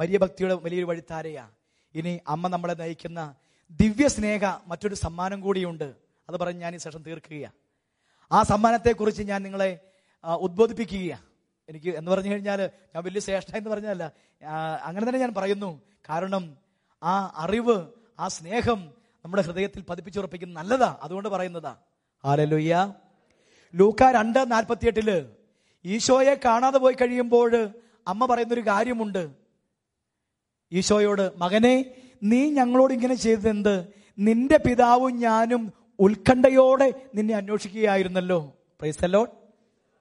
Maria ഭക്തിയുടെ വലിയൊരു വഴിത്താരയാ. ഇനി അമ്മ നമ്മളെ നയിക്കുന്ന ദിവ്യ സ്നേഹ മറ്റൊരു സമ്മാനം കൂടിയുണ്ട്. അത് പറഞ്ഞ് ഞാൻ ഈ സെഷൻ തീർക്കുകയാണ് ആ സമ്മാനത്തെക്കുറിച്ച് ഞാൻ നിങ്ങളെ ഉദ്ബോധിപ്പിക്കുകയാണ് എനിക്ക് എന്ന് പറഞ്ഞു കഴിഞ്ഞാൽ ഞാൻ വലിയ ശ്രേഷ്ഠ എന്ന് പറഞ്ഞതല്ല. അങ്ങനെ തന്നെ ഞാൻ പറയുന്നു. കാരണം ആ അറിവ് ആ സ്നേഹം നമ്മുടെ ഹൃദയത്തിൽ പതിപ്പിച്ചുറപ്പിക്കുന്ന നല്ലതാ. അതുകൊണ്ട് പറയുന്നതാ. ആരലുയ്യ ലൂക്ക രണ്ട് നാൽപ്പത്തിയെട്ടിൽ ഈശോയെ കാണാതെ പോയി കഴിയുമ്പോൾ അമ്മ പറയുന്നൊരു കാര്യമുണ്ട്. ഈശോയോട് മകനെ നീ ഞങ്ങളോട് ഇങ്ങനെ ചെയ്തതെന്ത്? നിന്റെ പിതാവും ഞാനും ഉത്കണ്ഠയോടെ നിന്നെ അന്വേഷിക്കുകയായിരുന്നല്ലോ. പ്രൈസല്ലോ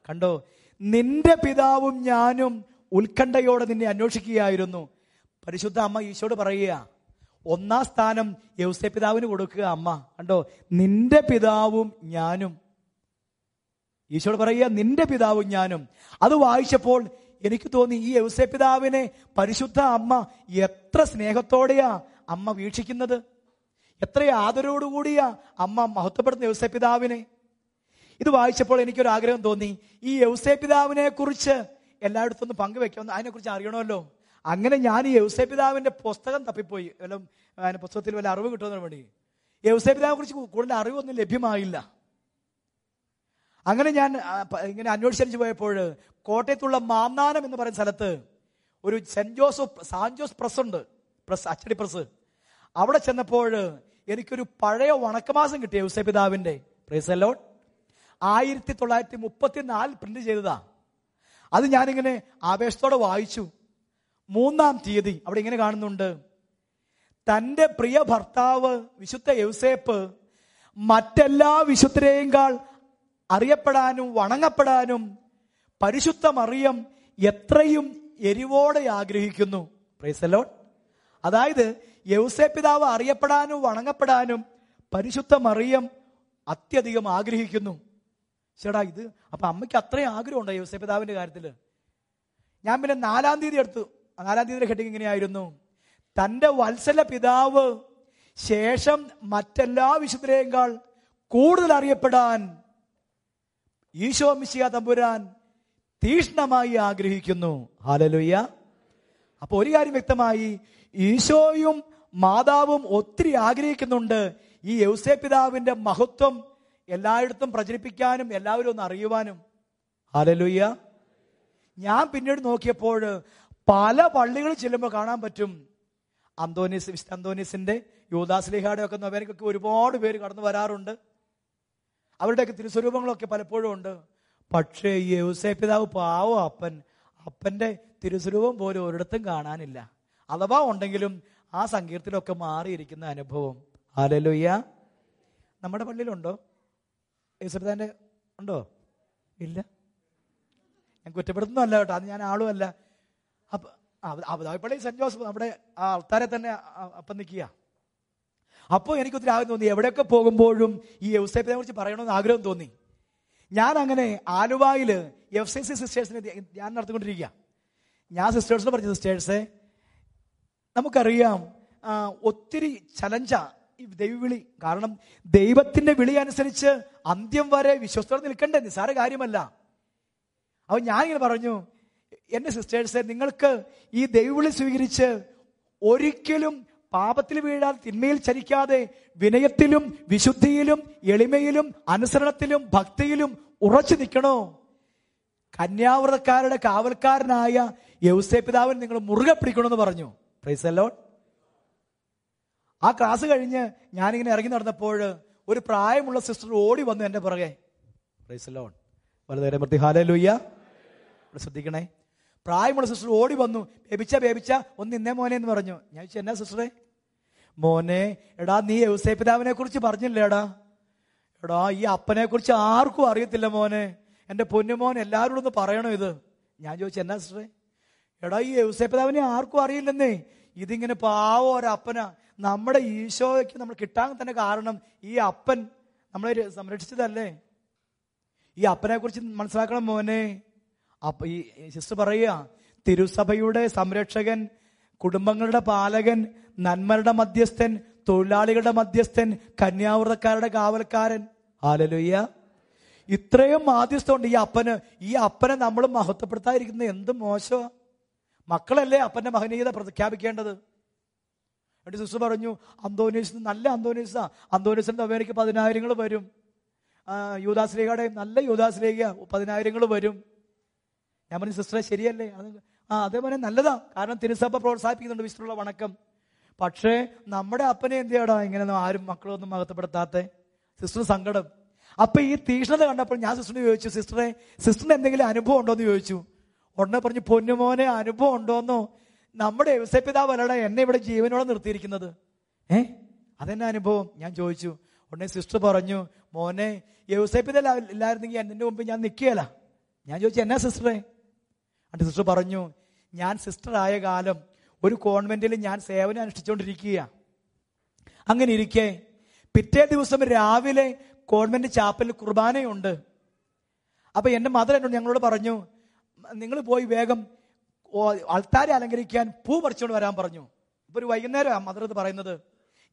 കണ്ടോ? നിന്റെ പിതാവും ഞാനും ഉത്കണ്ഠയോടെ നിന്നെ അന്വേഷിക്കുകയായിരുന്നു. പരിശുദ്ധ അമ്മ ഈശോട് പറയുക ഒന്നാം സ്ഥാനം യൗസേ പിതാവിന് കൊടുക്കുക അമ്മ. കണ്ടോ? നിന്റെ പിതാവും ഞാനും. ഈശോട് പറയുക നിന്റെ പിതാവും ഞാനും. അത് വായിച്ചപ്പോൾ എനിക്ക് തോന്നി ഈ യൗസേ പിതാവിനെ പരിശുദ്ധ അമ്മ എത്ര സ്നേഹത്തോടെയാ അമ്മ വീക്ഷിക്കുന്നത്. എത്ര ആദരവോടുകൂടിയാ അമ്മ മഹത്വപ്പെടുന്ന യൗസേ പിതാവിനെ ഇത് വായിച്ചപ്പോൾ എനിക്കൊരു ആഗ്രഹം തോന്നി. ഈ യൗസേ പിതാവിനെ കുറിച്ച് എല്ലായിടത്തും ഒന്ന് പങ്കുവെക്കാമെന്ന് അതിനെക്കുറിച്ച് അറിയണമല്ലോ. അങ്ങനെ ഞാൻ ഈ യൗസേ പിതാവിന്റെ പുസ്തകം തപ്പിപ്പോയി. വല്ല പുസ്തകത്തിൽ വല്ല അറിവ് കിട്ടുന്നതിന് വേണ്ടി. യൗസേ പിതാവിനെ കുറിച്ച് കൂടുതൽ അറിവൊന്നും ലഭ്യമായില്ല. അങ്ങനെ ഞാൻ ഇങ്ങനെ അന്വേഷിച്ചു പോയപ്പോൾ കോട്ടയത്തുള്ള മാന്നാനം എന്ന് പറയുന്ന സ്ഥലത്ത് ഒരു saint Joseph San Jose press ഉണ്ട്. പ്രസ് അച്ചടി പ്രസ്. അവിടെ ചെന്നപ്പോൾ എനിക്കൊരു പഴയ വണക്കമാസം കിട്ടിയ യൂസപിതാവിന്റെ പ്രേസലോൺ ആയിരത്തി തൊള്ളായിരത്തി മുപ്പത്തിനാലിൽ പ്രിന്റ് ചെയ്തതാ. അത് ഞാനിങ്ങനെ ആവേശത്തോടെ വായിച്ചു. മൂന്നാം തീയതി അവിടെ ഇങ്ങനെ കാണുന്നുണ്ട്. തന്റെ പ്രിയ ഭർത്താവ് വിശുദ്ധ യൗസേപ്പ് മറ്റെല്ലാ വിശുദ്ധരെയും അറിയപ്പെടാനും വണങ്ങപ്പെടാനും പരിശുദ്ധ മറിയം എത്രയും എരിവോടെ ആഗ്രഹിക്കുന്നു. പ്രൈസലോൺ അതായത് യൗസേ പിതാവ് അറിയപ്പെടാനും വണങ്ങപ്പെടാനും പരിശുദ്ധ മറിയം അത്യധികം ആഗ്രഹിക്കുന്നു. ചേടാ ഇത് അപ്പൊ അമ്മയ്ക്ക് അത്രയും ആഗ്രഹമുണ്ടോ യൗസേ പിതാവിന്റെ കാര്യത്തിൽ ഞാൻ പിന്നെ നാലാം തീയതി എടുത്തു. നാലാം തീയതിയുടെ ഹെഡിങ് ഇങ്ങനെയായിരുന്നു. തന്റെ വത്സല പിതാവ് ശേഷം മറ്റെല്ലാ വിശുദ്ധരെയും കൂടുതൽ അറിയപ്പെടാൻ ഈശോ മിശിയ തമ്പുരാൻ തീഷ്ണമായി ആഗ്രഹിക്കുന്നു. ഹാലലുയ്യ അപ്പൊ ഒരു കാര്യം വ്യക്തമായി ഈശോയും മാതാവും ഒത്തിരി ആഗ്രഹിക്കുന്നുണ്ട് ഈ യൗസേ പിതാവിന്റെ മഹത്വം എല്ലായിടത്തും പ്രചരിപ്പിക്കാനും എല്ലാവരും ഒന്ന് അറിയുവാനും. ഹാലലുയ്യ ഞാൻ പിന്നീട് നോക്കിയപ്പോൾ പല പള്ളികൾ ചെല്ലുമ്പോൾ കാണാൻ പറ്റും. അന്തോനീസ് വിശുദ്ധ അന്തോനീസിന്റെ യൂദാസ്ലിഹയുടെ ഒക്കെ നൊവേനക്കൊക്കെ ഒരുപാട് പേര് കടന്നു വരാറുണ്ട്. അവരുടെയൊക്കെ തിരുസ്വരൂപങ്ങളൊക്കെ പലപ്പോഴും ഉണ്ട്. പക്ഷേ യൗസേ പിതാവ് പാവോ അപ്പൻ. അപ്പന്റെ തിരുസ്വരൂപം പോലും ഒരിടത്തും കാണാനില്ല. അഥവാ ഉണ്ടെങ്കിലും ആ സങ്കീർത്തിലൊക്കെ മാറിയിരിക്കുന്ന അനുഭവം. ആലലുയ്യ നമ്മുടെ പള്ളിയിലുണ്ടോ? യേശുദാന്റെ ഉണ്ടോ? ഇല്ല. ഞാൻ കുറ്റപ്പെടുത്തുന്നല്ല കേട്ടോ. അത് ഞാൻ ആളുമല്ല. അപ്പൊ അബുദാബിപ്പള്ളി സെന്റ് ജോസഫ് നമ്മുടെ ആ ആൾത്താരെ തന്നെ അപ്പം നിൽക്കുക അപ്പോൾ എനിക്കൊത്തിരി ആഗ്രഹം തോന്നി. എവിടെയൊക്കെ പോകുമ്പോഴും ഈ യൗസേപ്പിനെ കുറിച്ച് പറയണമെന്ന് ആഗ്രഹം തോന്നി. ഞാൻ അങ്ങനെ ആലുവായിൽ എഫ് സി സിസ്റ്റേഴ്സിനെ ഞാൻ നടത്തിക്കൊണ്ടിരിക്കുക ഞാൻ സിസ്റ്റേഴ്സ് പറഞ്ഞു സിസ്റ്റേഴ്സ് നമുക്കറിയാം ഒത്തിരി ചലഞ്ച ഈ ദൈവവിളി. കാരണം ദൈവത്തിന്റെ വിളി അനുസരിച്ച് അന്ത്യം വരെ വിശ്വസ്തത നിൽക്കണ്ടേ? നിസ്സാര കാര്യമല്ല. അപ്പൊ ഞാനിങ്ങനെ പറഞ്ഞു എന്റെ സിസ്റ്റേഴ്സ് നിങ്ങൾക്ക് ഈ ദൈവവിളി സ്വീകരിച്ച് ഒരിക്കലും പാപത്തിൽ വീഴാതെ തിന്മയിൽ ചരിക്കാതെ വിനയത്തിലും വിശുദ്ധിയിലും എളിമയിലും അനുസരണത്തിലും ഭക്തിയിലും ഉറച്ചു നിൽക്കണോ? കന്യാവ്രതക്കാരുടെ കാവൽക്കാരനായ യൗസേ പിതാവിന് നിങ്ങൾ മുറുകെ പിടിക്കണമെന്ന് പറഞ്ഞു. പ്രൈസ് അലോൺ ആ ക്ലാസ് കഴിഞ്ഞ് ഞാനിങ്ങനെ ഇറങ്ങി നടന്നപ്പോൾ ഒരു പ്രായമുള്ള സിസ്റ്റർ ഓടി വന്നു എന്റെ പുറകെ. പ്രൈസ് അലോൺ വളരെ മൃത്തി ഹാലൂയ്യ ശ്രദ്ധിക്കണേ. പ്രായമുള്ള സിസ്റ്റർ ഓടി വന്നു. ബേബിച്ച ബേബിച്ച ഒന്ന് ഇന്നേ മോനെ എന്ന് പറഞ്ഞു. ഞാൻ ചോദിച്ചു എന്നാ സിസ്റ്ററെ മോനെ എടാ നീ യൗസേ പിതാവിനെ കുറിച്ച് പറഞ്ഞില്ലേടാ? എടാ ഈ അപ്പനെ കുറിച്ച് ആർക്കും അറിയത്തില്ല മോനെ. എന്റെ പൊന്നുമോൻ എല്ലാവരോടും ഒന്ന് പറയണോ ഇത്? ഞാൻ ചോദിച്ചു എന്നാ സിസ്റ്ററെ? എടാ ഈ യൗസേ പിതാവിനെ ആർക്കും അറിയില്ലെന്നേ. ഇതിങ്ങനെ പാവം ഒരപ്പന. നമ്മുടെ ഈശോയ്ക്ക് നമ്മൾ കിട്ടാൻ തന്നെ കാരണം ഈ അപ്പൻ നമ്മളെ സംരക്ഷിച്ചതല്ലേ? ഈ അപ്പനെ കുറിച്ച് മനസ്സിലാക്കണം മോനെ. അപ്പ ഈ സിസ്റ്റർ പറയുക തിരുസഭയുടെ സംരക്ഷകൻ കുടുംബങ്ങളുടെ പാലകൻ നന്മരുടെ മധ്യസ്ഥൻ തൊഴിലാളികളുടെ മധ്യസ്ഥൻ കന്യാവൃതക്കാരുടെ കാവൽക്കാരൻ. ആലലുയ്യ ഇത്രയും മാധ്യസ്ഥമുണ്ട് ഈ അപ്പന്. ഈ അപ്പനെ നമ്മൾ മഹത്വപ്പെടുത്താതിരിക്കുന്നത് എന്ത് മോശമാ? മക്കളല്ലേ അപ്പന്റെ മഹനീയത പ്രഖ്യാപിക്കേണ്ടത്? എന്നിട്ട് സിസ്റ്റർ പറഞ്ഞു അന്തോനീസ് നല്ല അന്തോനീസാ. അന്തോനീസിന്റെ അമേരിക്ക പതിനായിരങ്ങൾ വരും. ആ, യൂദാശ്രീകയുടെ നല്ല യൂദാശ്രീക പതിനായിരങ്ങൾ വരും. ഞാൻ പറഞ്ഞു സിസ്റ്ററെ ശരിയല്ലേ? ആ അതേപോലെ നല്ലതാ. കാരണം തിരുസഭ പ്രോത്സാഹിപ്പിക്കുന്നുണ്ട് വിശുദ്ധുള്ള വണക്കം. പക്ഷേ നമ്മുടെ അപ്പനെ എന്ത് ചെയ്യടാ ഇങ്ങനെ ആരും മക്കളൊന്നും അകത്തപ്പെടുത്താത്ത? സിസ്റ്റർ സങ്കടം. അപ്പൊ ഈ തീഷ്ണത കണ്ടപ്പോൾ ഞാൻ സിസ്റ്ററിന് ചോദിച്ചു സിസ്റ്ററെ സിസ്റ്ററിന് എന്തെങ്കിലും അനുഭവം ഉണ്ടോ എന്ന് ചോദിച്ചു. ഉടനെ പറഞ്ഞു പൊന്നുമോനെ അനുഭവം ഉണ്ടോന്നോ? നമ്മുടെ വ്യവസായപിതാവ് അല്ലടാ എന്നെ ഇവിടെ ജീവനോടെ നിർത്തിയിരിക്കുന്നത്. ഏ? അതെന്നെ അനുഭവം? ഞാൻ ചോദിച്ചു. ഉടനെ സിസ്റ്റർ പറഞ്ഞു മോനെ വ്യവസായപിതാവ് ഇല്ലായിരുന്നെങ്കിൽ എന്നെ മുമ്പ് ഞാൻ നിൽക്കുകയല്ല ഞാൻ ചോദിച്ചു എന്നാ സിസ്റ്ററെ? എന്നിട്ട് സിസ്റ്റർ പറഞ്ഞു ഞാൻ സിസ്റ്റർ ആയ കാലം ഒരു കോൺവെന്റിൽ ഞാൻ സേവനം അനുഷ്ഠിച്ചുകൊണ്ടിരിക്കുക അങ്ങനെ ഇരിക്കെ പിറ്റേ ദിവസം രാവിലെ കോൺവെന്റ് ചാപ്പലിൽ കുർബാനയുണ്ട്. അപ്പൊ എന്റെ മദർ എന്നോട് ഞങ്ങളോട് പറഞ്ഞു നിങ്ങൾ പോയി വേഗം അൾത്താരെ അലങ്കരിക്കാൻ പൂ പറിച്ചുകൊണ്ട് വരാൻ പറഞ്ഞു. ഇപ്പൊ ഒരു വൈകുന്നേരം മദർ ഇത് പറയുന്നത്.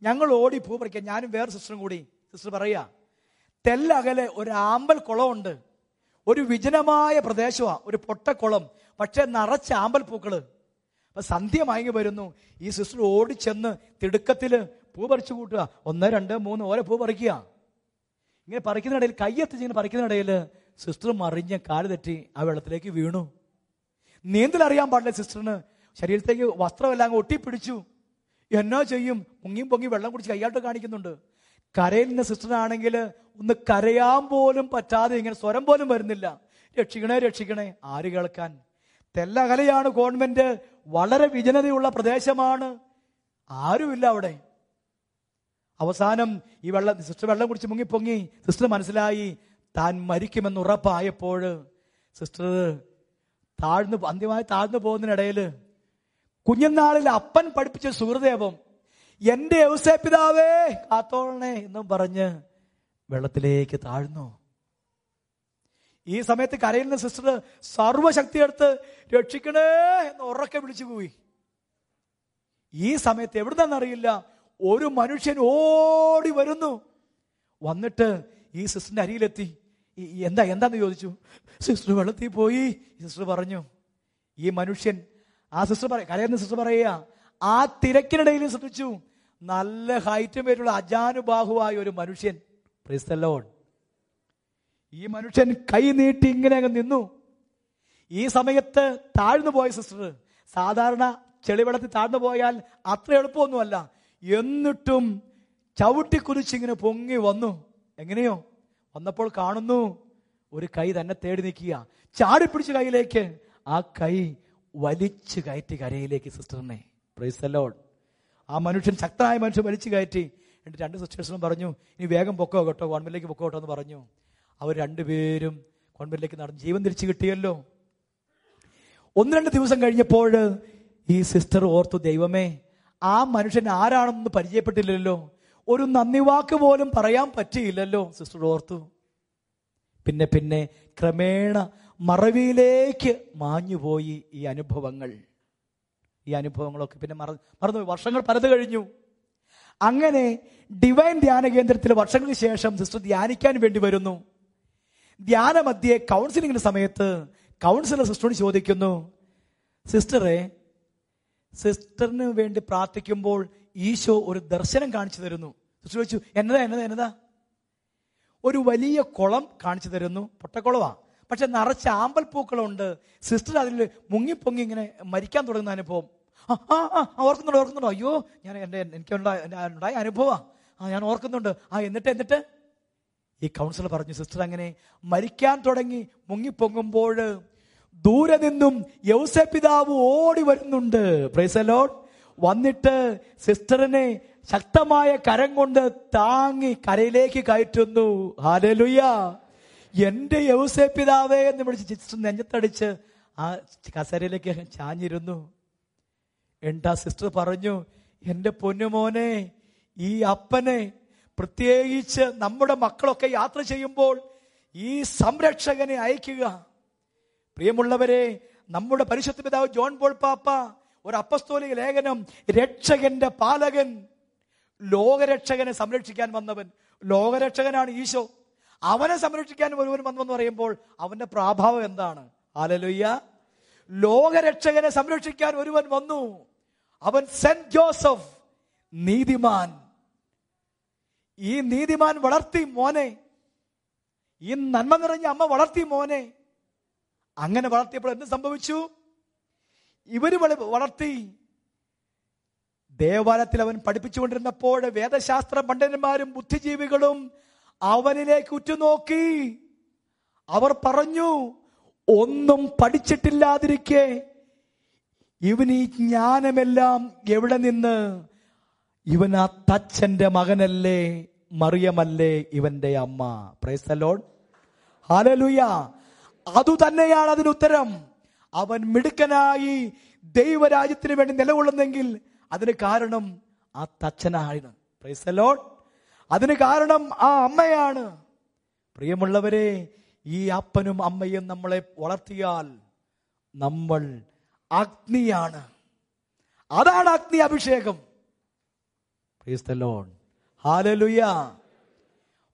ഞങ്ങൾ ഓടി പൂ പറിക്കാൻ ഞാനും വേറെ സിസ്റ്ററും കൂടി. സിസ്റ്റർ പറയാ തെല്ലകലെ ഒരു ആമ്പൽ കുളമുണ്ട്. ഒരു വിജനമായ പ്രദേശമാണ് ഒരു പൊട്ടക്കുളം പക്ഷെ നിറച്ച ആമ്പൽ പൂക്കൾ അപ്പൊ സന്ധ്യ മയങ്ങി വരുന്നു. ഈ സിസ്റ്റർ ഓടിച്ചെന്ന് തിടുക്കത്തിൽ പൂ പറിച്ചു കൂട്ടുക. ഒന്ന് രണ്ട് മൂന്ന് ഓരോ പൂ പറിക്കുക. ഇങ്ങനെ പറിക്കുന്നിടയിൽ കയ്യെത്തിച്ച് ഇങ്ങനെ പറിക്കുന്നിടയിൽ സിസ്റ്റർ മറിഞ്ഞ് കാൽ തെറ്റി ആ വെള്ളത്തിലേക്ക് വീണു. നീന്തൽ അറിയാൻ പാടില്ല സിസ്റ്ററിന്. ശരീരത്തേക്ക് വസ്ത്രമെല്ലാം ഒട്ടിപ്പിടിച്ചു. എന്നാ ചെയ്യും. മുങ്ങിയും പൊങ്ങി വെള്ളം കുടിച്ച് കൈയാട്ട് കാണിക്കുന്നുണ്ട്. കരയിൽ നിന്ന് സിസ്റ്ററാണെങ്കിൽ ഒന്ന് കരയാൻ പോലും പറ്റാതെ ഇങ്ങനെ സ്വരം പോലും വരുന്നില്ല. രക്ഷിക്കണേ രക്ഷിക്കണേ. ആര് കേൾക്കാൻ? തെല്ലകലയാണ് ഗവൺമെന്റ് വളരെ വിജനതയുള്ള പ്രദേശമാണ്. ആരുമില്ല അവിടെ. അവസാനം ഈ വെള്ളം സിസ്റ്റർ വെള്ളം കുടിച്ച് മുങ്ങിപ്പൊങ്ങി സിസ്റ്റർ മനസ്സിലായി താൻ മരിക്കുമെന്ന് ഉറപ്പായപ്പോൾ സിസ്റ്റർ താഴ്ന്നു അന്ത്യമായി താഴ്ന്നു പോകുന്നതിനിടയിൽ കുഞ്ഞുനാളിൽ അപ്പൻ പഠിപ്പിച്ച സുഹൃദേവം എന്റെ ഔസേപിതാവേ കാത്തോളണേ എന്നും പറഞ്ഞ് വെള്ളത്തിലേക്ക് താഴ്ന്നു. ഈ സമയത്ത് കരയുന്ന സിസ്റ്റർ സർവശക്തി എടുത്ത് രക്ഷിക്കണേ എന്ന് ഉറക്കെ വിളിച്ചു പോയി. ഈ സമയത്ത് എവിടുന്നറിയില്ല ഒരു മനുഷ്യൻ ഓടി വരുന്നു. വന്നിട്ട് ഈ സിസ്റ്ററിന്റെ അരിയിലെത്തി എന്താ എന്താന്ന് ചോദിച്ചു? സിസ്റ്റർ വെള്ളത്തിൽ പോയി. സിസ്റ്റർ പറഞ്ഞു ഈ മനുഷ്യൻ ആ സിസ്റ്റർ പറ കരയുന്ന സിസ്റ്റർ പറയുക ആ തിരക്കിനിടയിൽ ശ്രദ്ധിച്ചു. നല്ല ഹൈറ്റും പേരുള്ള അജാനുബാഹുവായ ഒരു മനുഷ്യൻ. ക്രിസ്തലോൺ ഈ മനുഷ്യൻ കൈ നീട്ടി ഇങ്ങനെ അങ്ങ് നിന്നു. ഈ സമയത്ത് താഴ്ന്നു പോയ സിസ്റ്റർ സാധാരണ ചെളിവെള്ളത്തിൽ താഴ്ന്നു പോയാൽ അത്ര എളുപ്പമൊന്നുമല്ല. എന്നിട്ടും ചവിട്ടിക്കുരിച്ചിങ്ങനെ പൊങ്ങി വന്നു. എങ്ങനെയോ? വന്നപ്പോൾ കാണുന്നു ഒരു കൈ തന്നെ തേടി നിൽക്കുക. ചാടിപ്പിടിച്ച കൈയിലേക്ക് ആ കൈ വലിച്ചു കയറ്റി കരയിലേക്ക് സിസ്റ്ററിനെ പ്രൈസലോൺ ആ മനുഷ്യൻ ശക്തനായ മനുഷ്യൻ വലിച്ചു കയറ്റി. എന്നിട്ട് രണ്ട് സിസ്റ്റേഴ്സിനും പറഞ്ഞു ഇനി വേഗം പൊക്കോ കേട്ടോ ഗവൺമെന്റിലേക്ക് പൊക്കോ കേട്ടോ എന്ന് പറഞ്ഞു. അവർ രണ്ടുപേരും ഗവൺമെന്റിലേക്ക് നടന്നു ജീവൻ തിരിച്ചു കിട്ടിയല്ലോ. ഒന്ന് രണ്ട് ദിവസം കഴിഞ്ഞപ്പോൾ ഈ സിസ്റ്റർ ഓർത്തു ദൈവമേ ആ മനുഷ്യൻ ആരാണെന്ന് പരിചയപ്പെട്ടില്ലല്ലോ. ഒരു നന്ദി വാക്ക് പോലും പറയാൻ പറ്റിയില്ലല്ലോ സിസ്റ്റർ ഓർത്തു. പിന്നെ പിന്നെ ക്രമേണ മറവിയിലേക്ക് മാഞ്ഞുപോയി ഈ അനുഭവങ്ങൾ. ഈ അനുഭവങ്ങളൊക്കെ. പിന്നെ മറ മറന്നു വർഷങ്ങൾ പലത് കഴിഞ്ഞു. അങ്ങനെ ഡിവൈൻ ധ്യാന കേന്ദ്രത്തിൽ വർഷങ്ങൾക്ക് ശേഷം സിസ്റ്റർ ധ്യാനിക്കാൻ വേണ്ടി വരുന്നു. ധ്യാനമധ്യേ കൗൺസിലിംഗിന്റെ സമയത്ത് കൗൺസിലർ സിസ്റ്ററോട് ചോദിക്കുന്നു സിസ്റ്ററെ സിസ്റ്ററിന് വേണ്ടി പ്രാർത്ഥിക്കുമ്പോൾ ഈശോ ഒരു ദർശനം കാണിച്ചു തരുന്നു. സിസ്റ്റർ ചോദിച്ചു എന്നതാ എന്നതാ എന്നതാ? ഒരു വലിയ കുളം കാണിച്ചു തരുന്നു. പൊട്ടക്കുളവാ. പക്ഷെ നിറച്ച ആമ്പൽ പൂക്കളുണ്ട്. സിസ്റ്റർ അതിൽ മുങ്ങിപ്പൊങ്ങി ഇങ്ങനെ മരിക്കാൻ തുടങ്ങുന്ന അനുഭവം. ആ ആ ഓർക്കുന്നുണ്ടോ ഓർക്കുന്നുണ്ടോ. അയ്യോ ഞാൻ എന്റെ എനിക്ക് ഉണ്ടായ അനുഭവമാണ് അനുഭവമാ. ആ ഞാൻ ഓർക്കുന്നുണ്ട്. ആ എന്നിട്ട് എന്നിട്ട്? ഈ കൗൺസിലർ പറഞ്ഞു സിസ്റ്റർ അങ്ങനെ മരിക്കാൻ തുടങ്ങി മുങ്ങിപ്പൊങ്ങുമ്പോൾ ദൂരെ നിന്നും യൗസ പിതാവ് ഓടി വരുന്നുണ്ട്. പ്രൈസലോട്ട് വന്നിട്ട് സിസ്റ്ററിനെ ശക്തമായ കരം കൊണ്ട് താങ്ങി കരയിലേക്ക് കയറ്റുന്നു. ഹാലലുയ്യ എന്റെ യൗസേ പിതാവേ എന്ന് വിളിച്ച് സിസ്റ്റർ നെഞ്ഞത്തടിച്ച് ആ കസരയിലേക്ക് ചാഞ്ഞിരുന്നു. എന്താ സിസ്റ്റർ പറഞ്ഞു? എന്റെ പൊന്നുമോനെ ഈ അപ്പനെ പ്രത്യേകിച്ച് നമ്മുടെ മക്കളൊക്കെ യാത്ര ചെയ്യുമ്പോൾ ഈ സംരക്ഷകനെ അയക്കുക. പ്രിയമുള്ളവരെ നമ്മുടെ പരിശുദ്ധ പിതാവ് ജോൺ പോൾ പാപ്പ ഒരു അപ്പസ്തോലിക ലേഖനം രക്ഷകന്റെ പാലകൻ ലോകരക്ഷകനെ സംരക്ഷിക്കാൻ വന്നവൻ. ലോകരക്ഷകനാണ് ഈശോ. അവനെ സംരക്ഷിക്കാൻ ഒരുവൻ വന്നെന്ന് പറയുമ്പോൾ അവന്റെ പ്രാഭാവം എന്താണ്? ആലലുയ്യ ലോകരക്ഷകനെ സംരക്ഷിക്കാൻ ഒരുവൻ വന്നു. അവൻ സെന്റ് ജോസഫ് നീതിമാൻ. ഈ നീതിമാൻ വളർത്തി മോനെ. ഈ നന്മ നിറഞ്ഞ അമ്മ വളർത്തി മോനെ. അങ്ങനെ വളർത്തിയപ്പോൾ എന്ത് സംഭവിച്ചു? ഇവർ വളർത്തി. ദേവാലയത്തിൽ അവൻ പഠിപ്പിച്ചുകൊണ്ടിരുന്നപ്പോൾ വേദശാസ്ത്ര പണ്ഡിതന്മാരും ബുദ്ധിജീവികളും അവനിലേക്ക് ഉറ്റുനോക്കി അവർ പറഞ്ഞു ഒന്നും പഠിച്ചിട്ടില്ലാതിരിക്കെ. ഇവൻ ഈ ജ്ഞാനമെല്ലാം എവിടെ നിന്ന്? ഇവൻ ആ തച്ചന്റെ മകനല്ലേ മറിയമല്ലേ ഇവന്റെ അമ്മ. പ്രേസലോൺ ഹാലലുയ അതു തന്നെയാണ് അതിന് ഉത്തരം. അവൻ മിടുക്കനായി ദൈവരാജ്യത്തിന് വേണ്ടി നിലകൊള്ളുന്നെങ്കിൽ അതിന് കാരണം ആ തച്ചനാണ് പ്രൈസലോൺ അതിന് കാരണം ആ അമ്മയാണ്. പ്രിയമുള്ളവരെ ഈ അപ്പനും അമ്മയും നമ്മളെ വളർത്തിയാൽ നമ്മൾ അഗ്നിയാണ്. അതാണ് അഗ്നി അഭിഷേകം. Lord.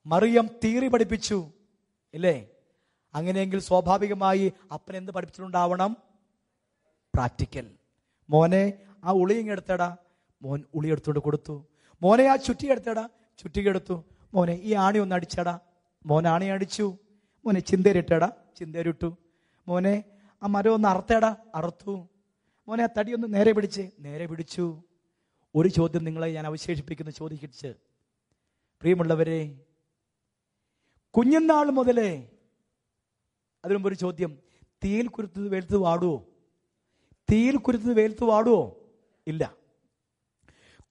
മറിയം തീറി പഠിപ്പിച്ചു ഇല്ലേ? അങ്ങനെയെങ്കിൽ സ്വാഭാവികമായി അപ്പൻ എന്ത് പഠിപ്പിച്ചിട്ടുണ്ടാവണം? പ്രാക്ടിക്കൽ മോനെ ആ ഉളിയും എടുത്തടാ? മോൻ ഉളി എടുത്തുകൊണ്ട് കൊടുത്തു. മോനെ ആ ചുറ്റി എടുത്തടാ? ചുറ്റിക എടുത്തു മോനെ ഈ ആണി ഒന്ന് അടിച്ചടാ. മോൻ ആണി അടിച്ചു. മോനെ ചിന്തരിട്ടടാ. ചിന്തരിട്ടു. മോനെ ആ മരം ഒന്ന് അറുത്തേടാ. അറുത്തു. മോനെ ആ തടി ഒന്ന് നേരെ പിടിച്ച്. നേരെ പിടിച്ചു. ഒരു ചോദ്യം നിങ്ങളെ ഞാൻ അവശേഷിപ്പിക്കുന്ന ചോദിക്കിച്ച് പ്രിയമുള്ളവരെ കുഞ്ഞുനാൾ മുതലേ അതിനുമ്പ് ഒരു ചോദ്യം. തീയിൽ കുരുത്തത് വെളുത്ത് വാടുവോ? തീയിൽ കുരുത്തത് വെളുത്ത് വാടുവോ? ഇല്ല.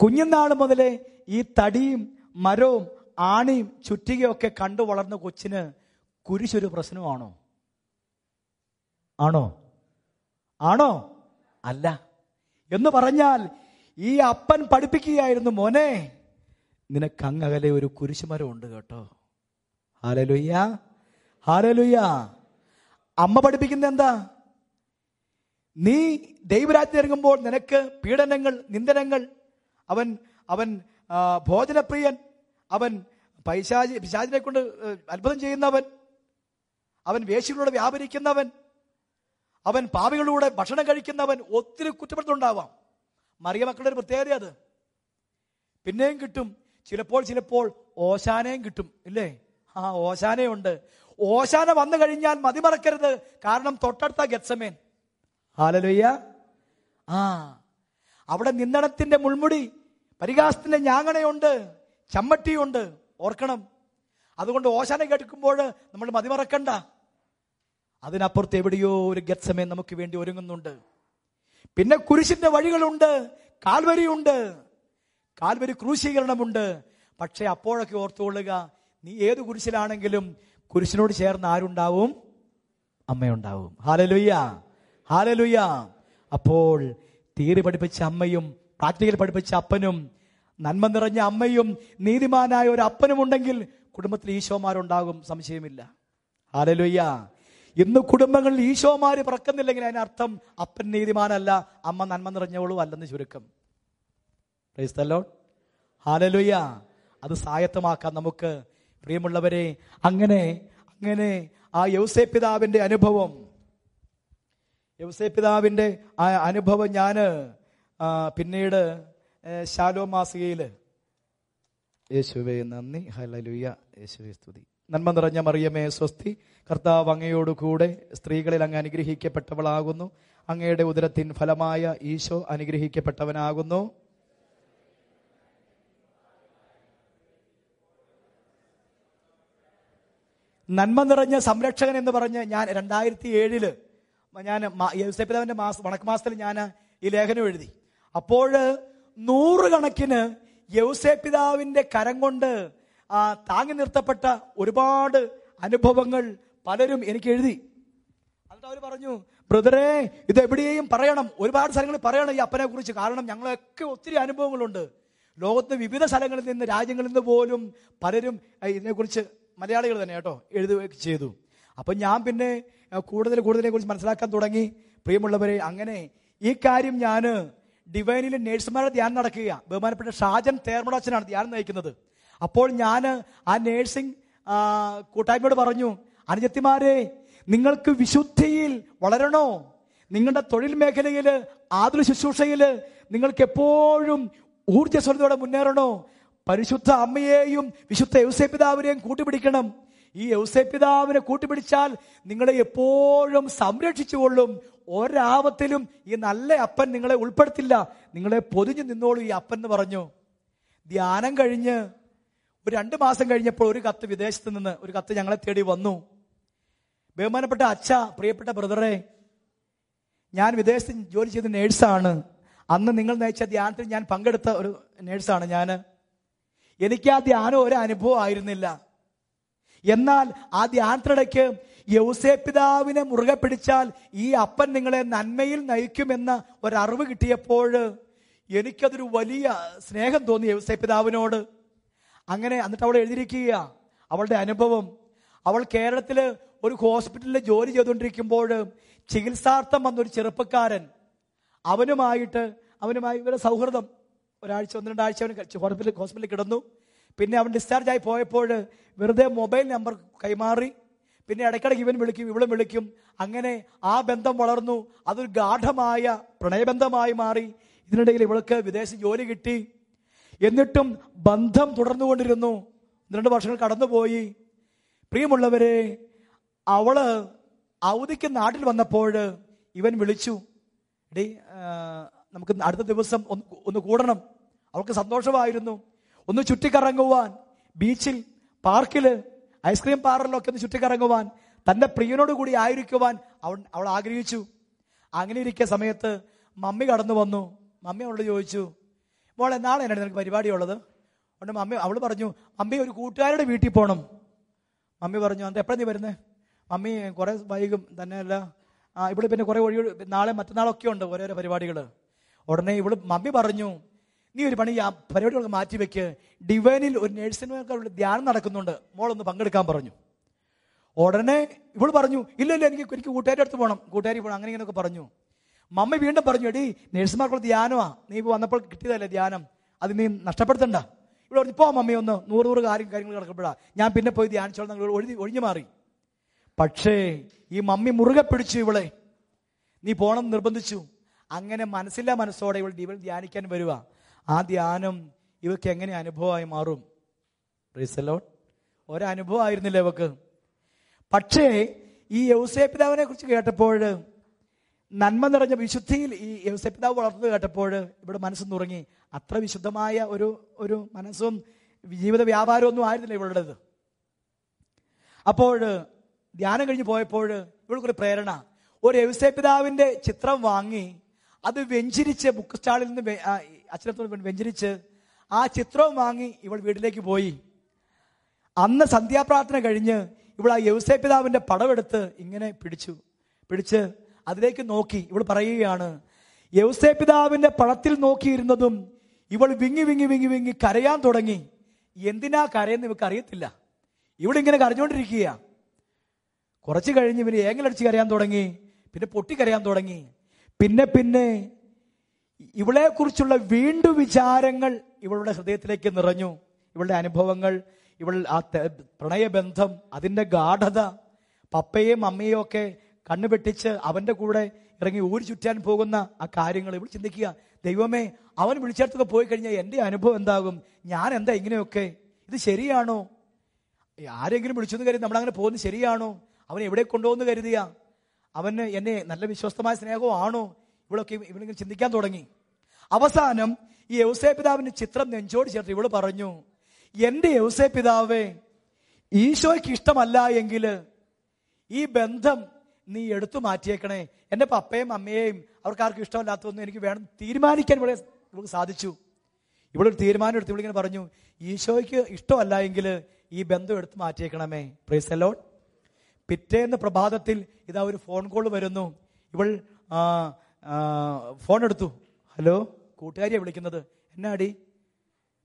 കുഞ്ഞുനാൾ മുതലേ ഈ തടിയും മരവും ആണിയും ചുറ്റികയൊക്കെ കണ്ടു വളർന്ന കൊച്ചിന് കുരിശൊരു പ്രശ്നമാണോ? ആണോ? ആണോ? അല്ല. എന്ന് പറഞ്ഞാൽ ഈ അപ്പൻ പഠിപ്പിക്കുകയായിരുന്നു മോനെ നിനക്ക് അങ്ങകലെ ഒരു കുരിശുമരം ഉണ്ട് കേട്ടോ. ഹാലലുയ്യ ഹാലലുയ്യ. അമ്മ പഠിപ്പിക്കുന്ന എന്താ? നീ ദൈവരാജ്യം ഇറങ്ങുമ്പോൾ നിനക്ക് പീഡനങ്ങൾ നിന്ദനങ്ങൾ അവൻ അവൻ ഭോജനപ്രിയൻ അവൻ പൈശാചി പിശാചിനെ കൊണ്ട് അത്ഭുതം ചെയ്യുന്നവൻ. അവൻ വേശികളോട് വ്യാപരിക്കുന്നവൻ. അവൻ പാവികളിലൂടെ ഭക്ഷണം കഴിക്കുന്നവൻ. ഒത്തിരി കുറ്റപ്പെടുത്തുണ്ടാവാം മറിയ മക്കളുടെ ഒരു പ്രത്യേകത അത്. പിന്നെയും കിട്ടും. ചിലപ്പോൾ ചിലപ്പോൾ ഓശാനയും കിട്ടും. ഇല്ലേ? ആ ഓശാനയുണ്ട്. ഓശാന വന്നു കഴിഞ്ഞാൽ മതിമറക്കരുത് കാരണം തൊട്ടടുത്ത ഗത്സമേൻ. ഹാലലുയ്യ. ആ. അവിടെ നിന്ദനത്തിന്റെ മുൾമുടി പരിഹാസത്തിന്റെ ഞാങ്ങണയുണ്ട്. ചമ്മട്ടിയുണ്ട് ഓർക്കണം. അതുകൊണ്ട് ഓശാന കേൾക്കുമ്പോൾ നമ്മൾ മതിമറക്കണ്ട. അതിനപ്പുറത്ത് എവിടെയോ ഒരു ഗത്സമയം നമുക്ക് വേണ്ടി ഒരുങ്ങുന്നുണ്ട്. പിന്നെ കുരിശിന്റെ വഴികളുണ്ട് കാൽവരിയുണ്ട്. കാൽവരി ക്രൂശീകരണമുണ്ട്. പക്ഷെ അപ്പോഴൊക്കെ ഓർത്തുകൊള്ളുക നീ ഏത് കുരിശിലാണെങ്കിലും കുരിശിനോട് ചേർന്ന് ആരുണ്ടാവും? അമ്മയുണ്ടാവും. ഹാലലുയ്യ ഹാലലുയ്യ അപ്പോൾ തീരെ പഠിപ്പിച്ച അമ്മയും പ്രാക്ടിക്കൽ പഠിപ്പിച്ച അപ്പനും നന്മ നിറഞ്ഞ അമ്മയും നീതിമാനായ ഒരു അപ്പനും ഉണ്ടെങ്കിൽ കുടുംബത്തിൽ ഈശോമാരുണ്ടാകും സംശയമില്ല. ആരലുയ്യ ഇന്ന് കുടുംബങ്ങളിൽ ഈശോമാര് പിറക്കുന്നില്ലെങ്കിൽ അതിനർത്ഥം അപ്പൻ നീതിമാനല്ല അമ്മ നന്മ നിറഞ്ഞവളും അല്ലെന്ന് ചുരുക്കം. ക്രൈസ്തല്ലോ ഹാലലുയ്യ അത് സായത്തമാക്കാം നമുക്ക്. പ്രിയമുള്ളവരെ അങ്ങനെ അങ്ങനെ ആ യൗസേ പിതാവിന്റെ അനുഭവം. യൗസേ പിതാവിന്റെ ആ അനുഭവം ഞാൻ പിന്നീട് ശാലോ മാസികയിൽ. യേശുവെ നന്ദി. ഹലലുയ്യ യേശുവെ സ്തുതി. നന്മ നിറഞ്ഞ മറിയമേ സ്വസ്തി. കർത്താവ് അങ്ങയോട് കൂടെ സ്ത്രീകളിൽ അങ്ങ് അനുഗ്രഹിക്കപ്പെട്ടവളാകുന്നു. അങ്ങയുടെ ഉദരത്തിൻ ഫലമായ ഈശോ അനുഗ്രഹിക്കപ്പെട്ടവനാകുന്നു. നന്മ നിറഞ്ഞ സംരക്ഷകൻ എന്ന് പറഞ്ഞ് ഞാൻ രണ്ടായിരത്തി ഏഴിൽ ഞാൻ യൗസപിതാവിന്റെ മാസം വണക്ക് മാസത്തിൽ ഞാൻ ഈ ലേഖനം എഴുതി. അപ്പോൾ നൂറുകണക്കിന് യൗസേപിതാവിന്റെ കരം കൊണ്ട് ആ, താങ്ങി നിർത്തപ്പെട്ട ഒരുപാട് അനുഭവങ്ങൾ പലരും എനിക്ക് എഴുതി. എന്നിട്ട് അവർ പറഞ്ഞു ബ്രദറെ ഇത് എവിടെയും പറയണം. ഒരുപാട് സ്ഥലങ്ങളിൽ പറയണം ഈ അപ്പനെ കുറിച്ച്. കാരണം ഞങ്ങളൊക്കെ ഒത്തിരി അനുഭവങ്ങളുണ്ട്. ലോകത്ത് വിവിധ സ്ഥലങ്ങളിൽ നിന്ന് രാജ്യങ്ങളിൽ നിന്ന് പോലും പലരും ഇതിനെക്കുറിച്ച് മലയാളികൾ തന്നെ കേട്ടോ എഴുതുകയൊക്കെ ചെയ്തു. അപ്പൊ ഞാൻ പിന്നെ കൂടുതൽ കൂടുതലിനെ കുറിച്ച് മനസ്സിലാക്കാൻ തുടങ്ങി. പ്രിയമുള്ളവരെ അങ്ങനെ ഈ കാര്യം ഞാൻ ഡിവൈനിലെ നേഴ്സുമാരുടെ ധ്യാനം നടക്കുക ബഹുമാനപ്പെട്ട ഷാജൻ തേർമടച്ചനാണ് ധ്യാനം നയിക്കുന്നത്. അപ്പോൾ ഞാൻ ആ നേഴ്സിംഗ് കൂട്ടായ്മയോട് പറഞ്ഞു അനുജത്തിമാരെ നിങ്ങൾക്ക് വിശുദ്ധിയിൽ വളരണോ? നിങ്ങളുടെ തൊഴിൽ മേഖലയിൽ ആതുര ശുശ്രൂഷയിൽ നിങ്ങൾക്ക് എപ്പോഴും ഊർജസ്വലതയോടെ മുന്നേറണോ? പരിശുദ്ധ അമ്മയെയും വിശുദ്ധ യൗസേപിതാവിനെയും കൂട്ടുപിടിക്കണം ഈ യൗസേപിതാവിനെ കൂട്ടുപിടിച്ചാൽ നിങ്ങളെ എപ്പോഴും സംരക്ഷിച്ചുകൊള്ളും. ഒരാപത്തിലും ഈ നല്ല അപ്പൻ നിങ്ങളെ ഉൾപ്പെടുത്തില്ല. നിങ്ങളെ പൊതിഞ്ഞു നിന്നോളൂ ഈ അപ്പൻ എന്ന് പറഞ്ഞു. ധ്യാനം കഴിഞ്ഞ് ഒരു രണ്ട് മാസം കഴിഞ്ഞപ്പോൾ ഒരു കത്ത് വിദേശത്ത് നിന്ന് ഒരു കത്ത് ഞങ്ങളെ തേടി വന്നു. ബഹുമാനപ്പെട്ട അച്ഛ പ്രിയപ്പെട്ട ബ്രദറെ ഞാൻ വിദേശത്ത് ജോലി ചെയ്ത നേഴ്സാണ്. അന്ന് നിങ്ങൾ നയിച്ച ധ്യാനത്തിൽ ഞാൻ പങ്കെടുത്ത ഒരു നേഴ്സാണ് ഞാൻ എനിക്ക് ആ ധ്യാനം ഒരു അനുഭവം ആയിരുന്നില്ല. എന്നാൽ ആ ധ്യാനത്തിനിടയ്ക്ക് യൗസേപിതാവിനെ മുറുകെ പിടിച്ചാൽ ഈ അപ്പൻ നിങ്ങളെ നന്മയിൽ നയിക്കുമെന്ന ഒരറിവ് കിട്ടിയപ്പോൾ എനിക്കതൊരു വലിയ സ്നേഹം തോന്നി യൗസേപിതാവിനോട് അങ്ങനെ എന്നിട്ട് അവൾ എഴുതിയിരിക്കുക. അവളുടെ അനുഭവം. അവൾ കേരളത്തിൽ ഒരു ഹോസ്പിറ്റലിൽ ജോലി ചെയ്തുകൊണ്ടിരിക്കുമ്പോൾ ചികിത്സാർത്ഥം വന്നൊരു ചെറുപ്പക്കാരൻ. അവനുമായിട്ട് അവനുമായി ഇവരുടെ സൗഹൃദം. ഒരാഴ്ച ഒന്ന് രണ്ടാഴ്ച അവൻ ഹോസ്പിറ്റലിൽ ഹോസ്പിറ്റലിൽ കിടന്നു. പിന്നെ അവൻ ഡിസ്ചാർജ് ആയി പോയപ്പോൾ വെറുതെ മൊബൈൽ നമ്പർ കൈമാറി. പിന്നെ ഇടയ്ക്കിടയ്ക്ക് ഇവൻ വിളിക്കും ഇവളും വിളിക്കും. അങ്ങനെ ആ ബന്ധം വളർന്നു. അതൊരു ഗാഠമായ പ്രണയബന്ധമായി മാറി. ഇതിനിടയിൽ ഇവൾക്ക് വിദേശ ജോലി കിട്ടി. എന്നിട്ടും ബന്ധം തുടർന്നുകൊണ്ടിരുന്നു. രണ്ട് വർഷങ്ങൾ കടന്നുപോയി. പ്രിയമുള്ളവരെ അവൾ അവധിക്ക് നാട്ടിൽ വന്നപ്പോൾ ഇവൻ വിളിച്ചു. ഡേ നമുക്ക് അടുത്ത ദിവസം ഒന്ന് ഒന്ന് കൂടണം. അവൾക്ക് സന്തോഷമായിരുന്നു. ഒന്ന് ചുറ്റിക്കറങ്ങുവാൻ ബീച്ചിൽ പാർക്കിൽ ഐസ്ക്രീം പാർലറിലൊക്കെ ഒന്ന് ചുറ്റിക്കറങ്ങുവാൻ തന്റെ പ്രിയനോട് കൂടി ആയിരിക്കുവാൻ അവൾ അവൾ ആഗ്രഹിച്ചു. അങ്ങനെ ഇരിക്കുന്ന സമയത്ത് മമ്മി കടന്നു വന്നു. മമ്മി അവളോട് ചോദിച്ചു മോളെ നാളെ എന്നാണ് നിനക്ക് പരിപാടിയുള്ളത്? അതുകൊണ്ട് മമ്മി അവൾ പറഞ്ഞു മമ്മി ഒരു കൂട്ടുകാരുടെ വീട്ടിൽ പോകണം മമ്മി പറഞ്ഞു അത് എപ്പോഴാണ് നീ വരുന്നത് മമ്മി കുറെ വൈകും തന്നെയല്ല ഇവിടെ പിന്നെ കുറെ ഒഴി നാളെ മറ്റന്നാളൊക്കെ ഉണ്ട് ഓരോരോ പരിപാടികൾ ഉടനെ ഇവൾ മമ്മി പറഞ്ഞു നീ ഒരു പണി ആ പരിപാടികളൊക്കെ മാറ്റി വെക്ക് ഡിവൈനിൽ ഒരു നേഴ്സിനൊക്കെ ധ്യാനം നടക്കുന്നുണ്ട്. മോളൊന്ന് പങ്കെടുക്കാൻ പറഞ്ഞു. ഉടനെ ഇവൾ പറഞ്ഞു ഇല്ല ഇല്ല എനിക്ക് എനിക്ക് കൂട്ടുകാരുടെ അടുത്ത് പോകണം കൂട്ടുകാരി പോകണം അങ്ങനെ ഇങ്ങനെയൊക്കെ പറഞ്ഞു. മമ്മ വീണ്ടും പറഞ്ഞു എടി നേഴ്സുമാർക്കുള്ള ധ്യാനമാ. നീ ഇപ്പോൾ വന്നപ്പോൾ കിട്ടിയതല്ലേ ധ്യാനം? അത് നീ നഷ്ടപ്പെടുത്തണ്ട. ഇവിടെ പറഞ്ഞു പോ മമ്മി ഒന്ന് നൂറ് നൂറ് കാര്യം കാര്യങ്ങൾ കിടക്കപ്പെടാ ഞാൻ പിന്നെ പോയി ധ്യാനിച്ചോളാം. നിങ്ങൾ ഒഴിഞ്ഞ് ഒഴിഞ്ഞു മാറി. പക്ഷേ ഈ മമ്മി മുറുകെ പിടിച്ചു ഇവളെ. നീ പോണം നിർബന്ധിച്ചു. അങ്ങനെ മനസ്സില്ലാ മനസ്സോടെ ഇവൾ ഇവൾ ധ്യാനിക്കാൻ വരുക ആ ധ്യാനം ഇവക്ക് എങ്ങനെ അനുഭവമായി മാറും? റീസലോ ഒരനുഭവം ആയിരുന്നില്ല ഇവക്ക്? പക്ഷേ ഈ യൗസേപിതാവിനെ കുറിച്ച് കേട്ടപ്പോൾ നന്മ നിറഞ്ഞ വിശുദ്ധിയിൽ ഈ യൗസേപിതാവ് വളർന്നത് കേട്ടപ്പോൾ ഇവിടെ മനസ്സ് തുറങ്ങി അത്ര വിശുദ്ധമായ ഒരു ഒരു മനസ്സും ജീവിത വ്യാപാരവും ഒന്നും ആയിരുന്നില്ല ഇവളുടേത്. അപ്പോൾ ധ്യാനം കഴിഞ്ഞ് പോയപ്പോൾ ഇവൾക്കൊരു പ്രേരണ. ഒരു യൗസേപിതാവിന്റെ ചിത്രം വാങ്ങി അത് വെഞ്ചിരിച്ച് ബുക്ക് സ്റ്റാളിൽ നിന്ന് അച്ഛനത്തോട് വ്യഞ്ചരിച്ച് ആ ചിത്രവും വാങ്ങി ഇവൾ വീട്ടിലേക്ക് പോയി. അന്ന് സന്ധ്യാപ്രാർത്ഥന കഴിഞ്ഞ് ഇവൾ ആ യൗസേപിതാവിന്റെ പടമെടുത്ത് ഇങ്ങനെ പിടിച്ചു. പിടിച്ച് അതിലേക്ക് നോക്കി. ഇവൾ പറയുകയാണ് യൗസേപിതാവിന്റെ പടത്തിൽ നോക്കിയിരുന്നതും ഇവൾ വിങ്ങി വിങ്ങി വിങ്ങി വിങ്ങി കരയാൻ തുടങ്ങി. എന്തിനാ കരയെന്ന് ഇവക്ക് അറിയത്തില്ല. ഇവളിങ്ങനെ കരഞ്ഞുകൊണ്ടിരിക്കുക കുറച്ച് കഴിഞ്ഞ് ഇവന് ഏങ്ങലടിച്ച് കരയാൻ തുടങ്ങി. പിന്നെ പൊട്ടിക്കരയാൻ തുടങ്ങി. പിന്നെ പിന്നെ ഇവളെ കുറിച്ചുള്ള വീണ്ടും വിചാരങ്ങൾ ഇവളുടെ ഹൃദയത്തിലേക്ക് നിറഞ്ഞു. ഇവളുടെ അനുഭവങ്ങൾ ഇവൾ ആ പ്രണയബന്ധം അതിന്റെ ഗാഠത പപ്പയെയും അമ്മയും ഒക്കെ കണ്ണുപെട്ടിച്ച് അവന്റെ കൂടെ ഇറങ്ങി ഊരി ചുറ്റാൻ പോകുന്ന ആ കാര്യങ്ങൾ ഇവൾ ചിന്തിക്കുക. ദൈവമേ അവൻ വിളിച്ചേർത്തൊക്കെ പോയി കഴിഞ്ഞാൽ എന്റെ അനുഭവം എന്താകും? ഞാൻ എന്താ ഇങ്ങനെയൊക്കെ? ഇത് ശരിയാണോ? ആരെങ്കിലും വിളിച്ചെന്ന് കരുതി നമ്മളങ്ങനെ പോകുന്നത് ശരിയാണോ? അവൻ എവിടെ കൊണ്ടുപോകുന്നു കരുതിയ? അവന് എന്നെ നല്ല വിശ്വസ്തമായ സ്നേഹമാണോ? ഇവളൊക്കെ ഇവളിങ്ങനെ ചിന്തിക്കാൻ തുടങ്ങി. അവസാനം ഈ യൗസേ പിതാവിന്റെ ചിത്രം നെഞ്ചോട് ചേർത്ത് ഇവൾ പറഞ്ഞു എന്റെ യൗസേ പിതാവേ ഈശോയ്ക്ക് ഇഷ്ടമല്ല എങ്കിൽ ഈ ബന്ധം നീ എടുത്തു മാറ്റിയേക്കണേ. എന്റെ പപ്പയും അമ്മയെയും അവർക്കാർക്കും ഇഷ്ടമല്ലാത്തതൊന്നും എനിക്ക് വേണം തീരുമാനിക്കാൻ ഇവിടെ ഇവൾക്ക് സാധിച്ചു. ഇവളൊരു തീരുമാനം എടുത്ത് ഇവളിങ്ങനെ പറഞ്ഞു ഈശോയ്ക്ക് ഇഷ്ടമല്ല എങ്കിൽ ഈ ബന്ധം എടുത്ത് മാറ്റിയേക്കണമേ. പ്രേസലോൺ പിറ്റേന്ന് പ്രഭാതത്തിൽ ഇതാ ഒരു ഫോൺ കോൾ വരുന്നു. ഇവൾ ഫോൺ എടുത്തു. ഹലോ കൂട്ടുകാരിയെ വിളിക്കുന്നത്. എന്നാടി?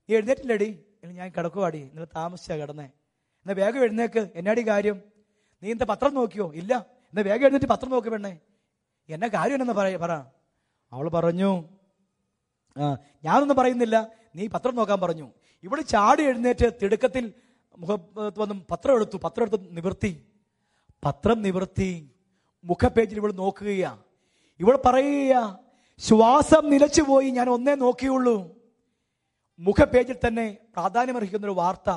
നീ എഴുന്നേറ്റില്ലടി? ഞാൻ കിടക്കുവാടി. ഇന്നലെ താമസിച്ചാ കിടന്നേ. എന്നാ വേഗം എഴുന്നേക്ക്. എന്നാടി കാര്യം? നീ എന്താ പത്രം നോക്കിയോ? ഇല്ല. എന്നാ വേഗം എഴുന്നേറ്റ് പത്രം നോക്ക് പെണ്ണേ. എന്നാ കാര്യം എന്നെന്ന് പറയ പറ. അവൾ പറഞ്ഞു ആ, ഞാനൊന്നും പറയുന്നില്ല. നീ പത്രം നോക്കാൻ പറഞ്ഞു. ഇവിടെ ചാടി എഴുന്നേറ്റ് തിടുക്കത്തിൽ മുഖത്ത് വന്നും പത്രം എടുത്തു. പത്രം എടുത്ത് നിവർത്തി. പത്രം നിവർത്തി. മുഖപേജിൽ ഇവിടെ നോക്കുകയാ. ഇവൾ പറയുക ശ്വാസം നിലച്ചുപോയി ഞാൻ ഒന്നേ നോക്കിയുള്ളൂ. മുഖപേജിൽ തന്നെ പ്രാധാന്യമർഹിക്കുന്ന ഒരു വാർത്ത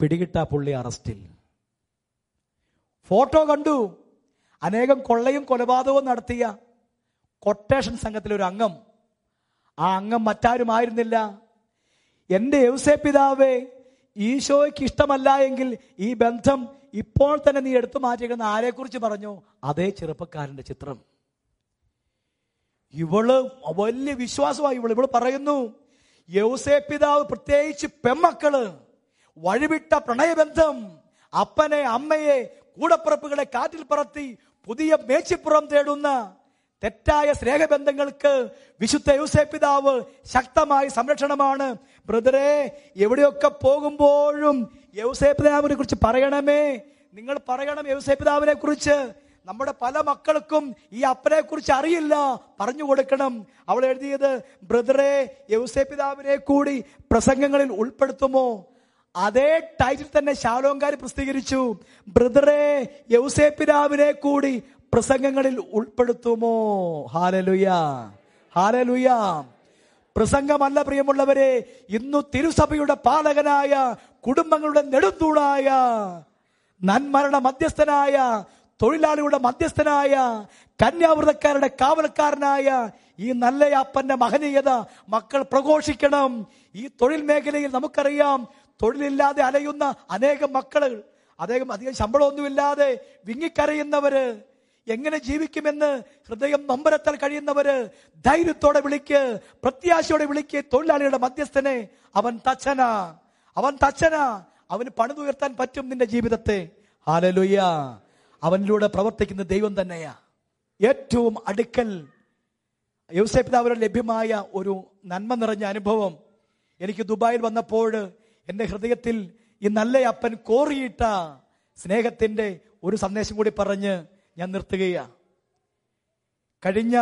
പിടികിട്ട പുള്ളി അറസ്റ്റിൽ. ഫോട്ടോ കണ്ടു. അനേകം കൊള്ളയും കൊലപാതകവും നടത്തിയ കൊട്ടേഷൻ സംഘത്തിലെ ഒരു അംഗം. ആ അംഗം മറ്റാരുമായിരുന്നില്ല എന്റെ യൗസേ പിതാവേ ഈശോയ്ക്ക് ഇഷ്ടമല്ല എങ്കിൽ ഈ ബന്ധം ഇപ്പോൾ തന്നെ നീ എടുത്തു മാറ്റിയിരിക്കുന്ന ആരെക്കുറിച്ച് പറഞ്ഞു? അതേ ചെറുപ്പക്കാരന്റെ ചിത്രം. ഇവൾ വലിയ വിശ്വാസമായി ഇവൾ ഇവൾ പറയുന്നു യൗസേ പിതാവ് പ്രത്യേകിച്ച് പെമ്മക്കൾ വഴിവിട്ട പ്രണയബന്ധം അപ്പനെ അമ്മയെ കൂടപ്പിറപ്പുകളെ കാറ്റിൽ പറത്തി പുതിയ മേച്ചിപ്പുറം തേടുന്ന തെറ്റായ സ്നേഹബന്ധങ്ങൾക്ക് വിശുദ്ധ യൗസേ പിതാവ് ശക്തമായ സംരക്ഷണമാണ്. ബ്രദറെ എവിടെയൊക്കെ പോകുമ്പോഴും യൗസേ പിതാവിനെ കുറിച്ച് പറയണമേ. നിങ്ങൾ പറയണം യൗസേ പിതാവിനെ കുറിച്ച് നമ്മുടെ പല മക്കൾക്കും ഈ അപ്പനെ കുറിച്ച് അറിയില്ല. പറഞ്ഞു കൊടുക്കണം. അവൾ എഴുതിയത് ബ്രദറെ യൗസേ പിതാവിനെ കൂടി പ്രസംഗങ്ങളിൽ ഉൾപ്പെടുത്തുമോ? അതേ ടൈറ്റിൽ തന്നെ ശാലോങ്കാരി പ്രസിദ്ധീകരിച്ചു. ബ്രദറെ യൗസേ പിതാവിനെ കൂടി പ്രസംഗങ്ങളിൽ ഉൾപ്പെടുത്തുമോ? ഹാലലുയ. ഹാലലുയ. പ്രസംഗമല്ല പ്രിയമുള്ളവരെ ഇന്നു തിരുസഭയുടെ പാലകനായ കുടുംബങ്ങളുടെ നെടുന്തൂണായ നന്മരണ മധ്യസ്ഥനായ തൊഴിലാളികളുടെ മധ്യസ്ഥനായ കന്യാവൃതക്കാരുടെ കാവൽക്കാരനായ ഈ നല്ല അപ്പന്റെ മഹനീയത മക്കൾ പ്രഘോഷിക്കണം. ഈ തൊഴിൽ മേഖലയിൽ നമുക്കറിയാം തൊഴിലില്ലാതെ അലയുന്ന അനേകം മക്കൾ അദ്ദേഹം അധികം ശമ്പളമൊന്നുമില്ലാതെ വിങ്ങിക്കരയുന്നവര് എങ്ങനെ ജീവിക്കുമെന്ന് ഹൃദയം നൊമ്പരത്താൽ കഴിയുന്നവര് ധൈര്യത്തോടെ വിളിക്ക് പ്രത്യാശയോടെ വിളിക്ക്. തൊഴിലാളിയുടെ മധ്യസ്ഥനെ അവൻ തച്ചന. അവൻ തച്ചന. അവന് പണിതുയർത്താൻ പറ്റും നിന്റെ ജീവിതത്തെ. ഹാലലുയ്യ. അവനിലൂടെ പ്രവർത്തിക്കുന്ന ദൈവം തന്നെയാ. ഏറ്റവും അടുക്കൽ യൗസേപിതാവിന് ലഭ്യമായ ഒരു നന്മ നിറഞ്ഞ അനുഭവം. എനിക്ക് ദുബായിൽ വന്നപ്പോൾ എന്റെ ഹൃദയത്തിൽ ഈ നല്ല അപ്പൻ കോറിയിട്ട സ്നേഹത്തിന്റെ ഒരു സന്ദേശം കൂടി പറഞ്ഞ് ഞാൻ നിർത്തുകയാണ് കഴിഞ്ഞ